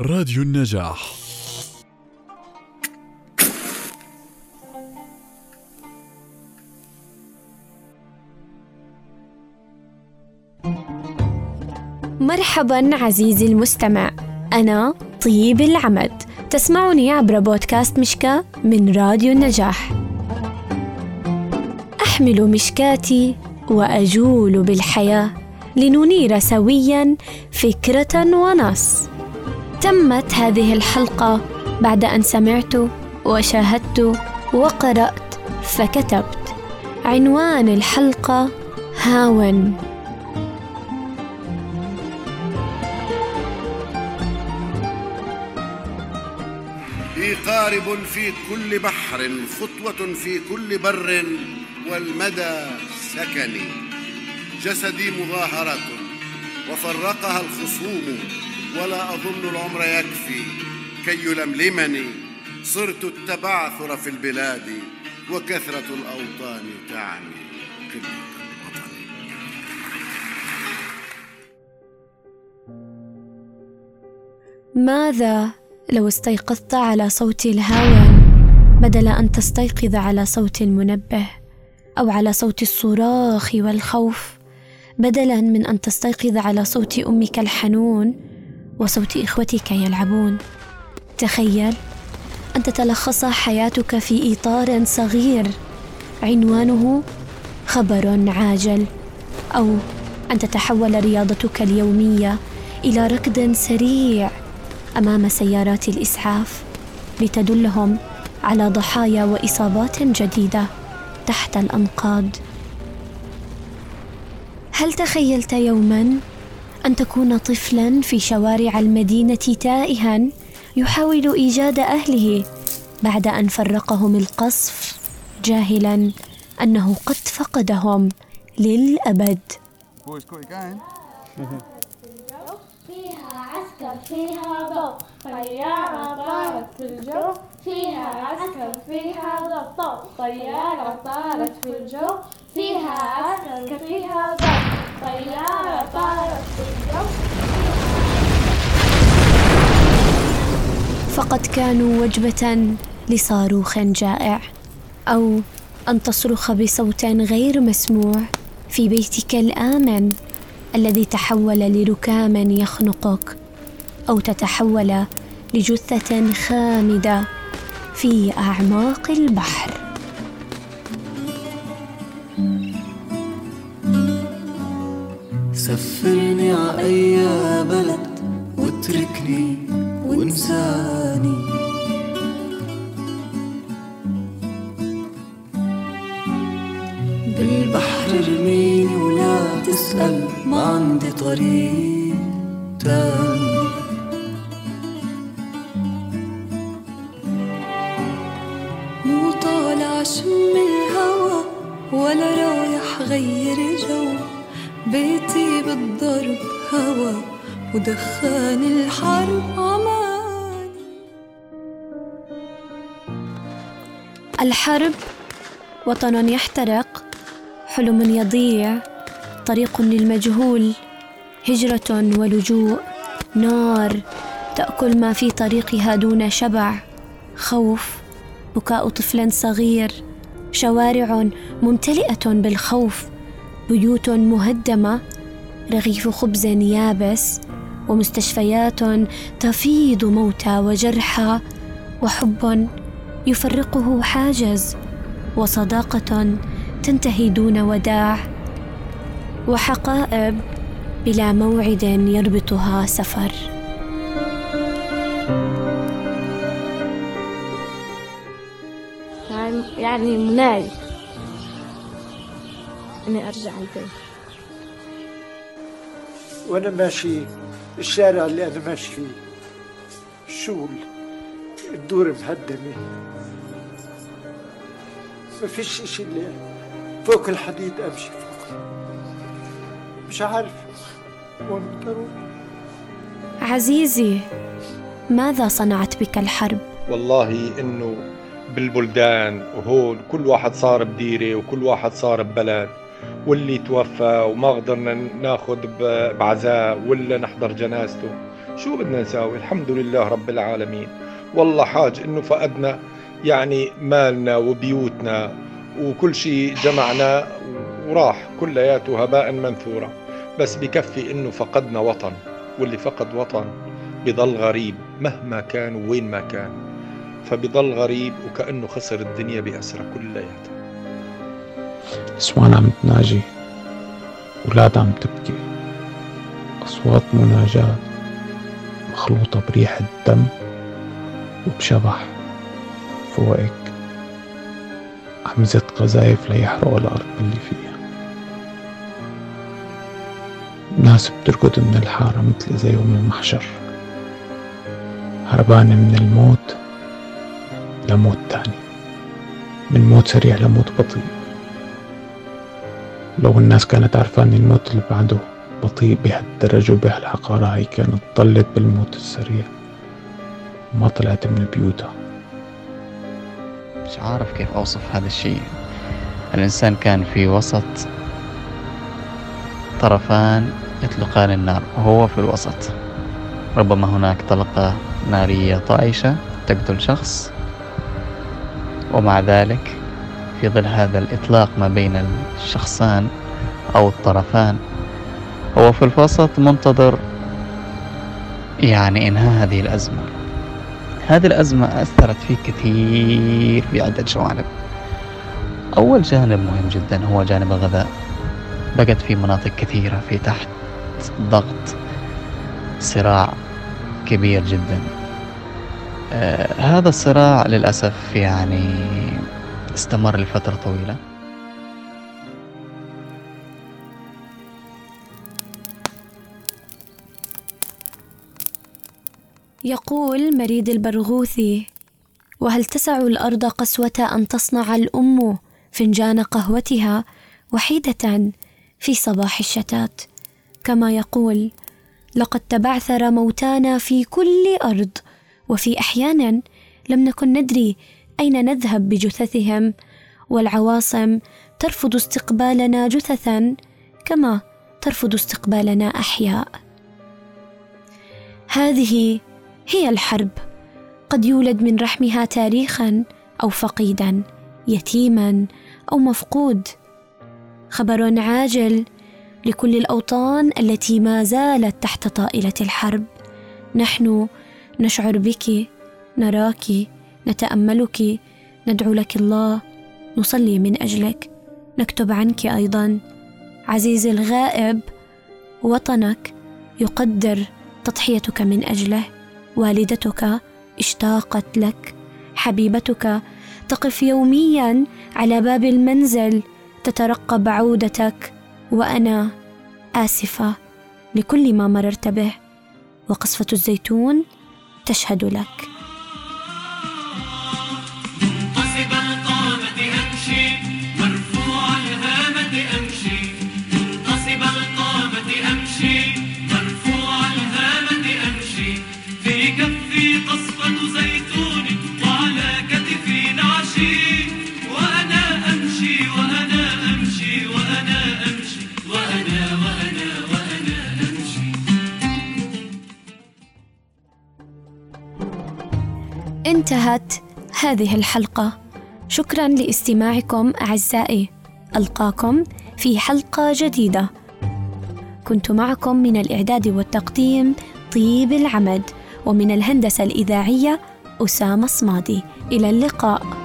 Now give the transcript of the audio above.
راديو النجاح. مرحبا عزيزي المستمع. أنا طيب العمد. تسمعني عبر بودكاست مشكاة من راديو النجاح. أحمل مشكاتي وأجول بالحياة لننير سويا فكرة ونص. تمت هذه الحلقة بعد أن سمعت وشاهدت وقرأت فكتبت. عنوان الحلقة هاون. قارب في كل بحر خطوة في كل بر والمدى سكني جسدي مظاهرة وفرقها الخصوم. ولا أظن العمر يكفي كي يلملمني صرت التبعثر في البلاد وكثرة الأوطان تعني قلة الوطن. ماذا لو استيقظت على صوت الهاون بدل أن تستيقظ على صوت المنبه أو على صوت الصراخ والخوف بدلا من أن تستيقظ على صوت أمك الحنون وصوت إخوتك يلعبون. تخيل أن تتلخص حياتك في إطار صغير. عنوانه خبر عاجل أو أن تتحول رياضتك اليومية إلى ركض سريع أمام سيارات الإسعاف لتدلهم على ضحايا وإصابات جديدة تحت الأنقاض. هل تخيلت يوما أن تكون طفلا في شوارع المدينة تائها يحاول إيجاد أهله بعد أن فرقهم القصف جاهلا أنه قد فقدهم للأبد. فيها عسكر فيها ضوء طيارة طارت في الجو فيها عسكر فيها ضوء طيارة طارت في الجو فيها عسكر فيها ضوء طيارة طارت فقد كانوا وجبة لصاروخ جائع أو أن تصرخ بصوت غير مسموع في بيتك الآمن الذي تحول لركام يخنقك أو تتحول لجثة خامدة في أعماق البحر. سفرني ع اي بلد واتركني وانساني. بالبحر ارميني ولا تسأل ما عندي طريق تاني. مو طالع شم الهوا ولا رايح غير جو. بيتي بالضرب هوا ودخان الحرب عماني الحرب وطن يحترق حلم يضيع طريق للمجهول هجرة ولجوء نار تأكل ما في طريقها دون شبع خوف بكاء طفل صغير شوارع ممتلئة بالخوف بيوت مهدمة رغيف خبز يابس ومستشفيات تفيض موتى وجرحى وحب يفرقه حاجز وصداقة تنتهي دون وداع وحقائب بلا موعد يربطها سفر. يعني مناي اني أرجع البيت. وأنا ماشي الشارع اللي أنا ماشي فيه. الشغل الدور مهدمه. ما فيش إشي اللي فوق الحديد أمشي فوق. مش عارف وين عزيزي ماذا صنعت بك الحرب؟ والله إنه بالبلدان وهون كل واحد صار بديرة وكل واحد صار ببلد. واللي توفى وما قدرنا ناخذ بعزاء ولا نحضر جنازته. شو بدنا نساوي؟ الحمد لله رب العالمين. والله حاج إنه فقدنا يعني مالنا وبيوتنا وكل شيء جمعنا وراح كلياته هباء منثورا بس بكفي إنه فقدنا وطن. واللي فقد وطن بضل غريب مهما كان وين ما كان. فبضل غريب وكأنه خسر الدنيا بأسرى كلياتها. نسوان عم تناجي أولاد عم تبكي. أصوات مناجاة مخلوطة بريحة دم وبشبح فوقك. عم زت قذايف ليحرقوا الأرض اللي فيها. ناس بتركض من الحارة مثل زي يوم المحشر. هربانة من الموت لموت تاني. من موت سريع لموت بطيء. لو الناس كانت عارفة ان الموت اللي بعده بطيء بهالدرجة وبهالحقارة هي كانت ضلت بالموت السريع. ما طلعت من بيوتها. مش عارف كيف أوصف هذا الشيء. الإنسان كان في وسط طرفان يطلقان النار وهو في الوسط. ربما هناك طلقة نارية طائشة تقتل شخص ومع ذلك في ظل هذا الإطلاق ما بين الشخصان أو الطرفان. هو في الوسط منتظر يعني إنهاء هذه الأزمة. هذه الأزمة أثرت فيه كثير في عدة جوانب. أول جانب مهم جدا هو جانب الغذاء. بقت في مناطق كثيرة في تحت ضغط صراع كبير جدا. آه هذا الصراع للأسف يعني استمر لفترة طويلة. يقول مريد البرغوثي وهل تسع الأرض قسوة أن تصنع الأم فنجان قهوتها وحيدة في صباح الشتات؟ كما يقول لقد تبعثر موتانا في كل أرض وفي احيان لم نكن ندري أين نذهب بجثثهم؟ والعواصم ترفض استقبالنا جثثا كما ترفض استقبالنا أحياء. هذه هي الحرب. قد يولد من رحمها تاريخا أو فقيدا يتيما أو مفقود. خبر عاجل لكل الأوطان التي ما زالت تحت طائلة الحرب. نحن نشعر بك نراك نتأملك ندعو لك الله نصلي من أجلك نكتب عنك أيضا. عزيزي الغائب وطنك يقدر تضحيتك من أجله. والدتك اشتاقت لك. حبيبتك تقف يوميا على باب المنزل تترقب عودتك. وأنا آسفة لكل ما مررت به. وقصفة الزيتون تشهد لك. انتهت هذه الحلقة. شكرا لاستماعكم أعزائي. ألقاكم في حلقة جديدة. كنت معكم من الإعداد والتقديم طيب العمد ومن الهندسة الإذاعية أسامة صمادي. إلى اللقاء.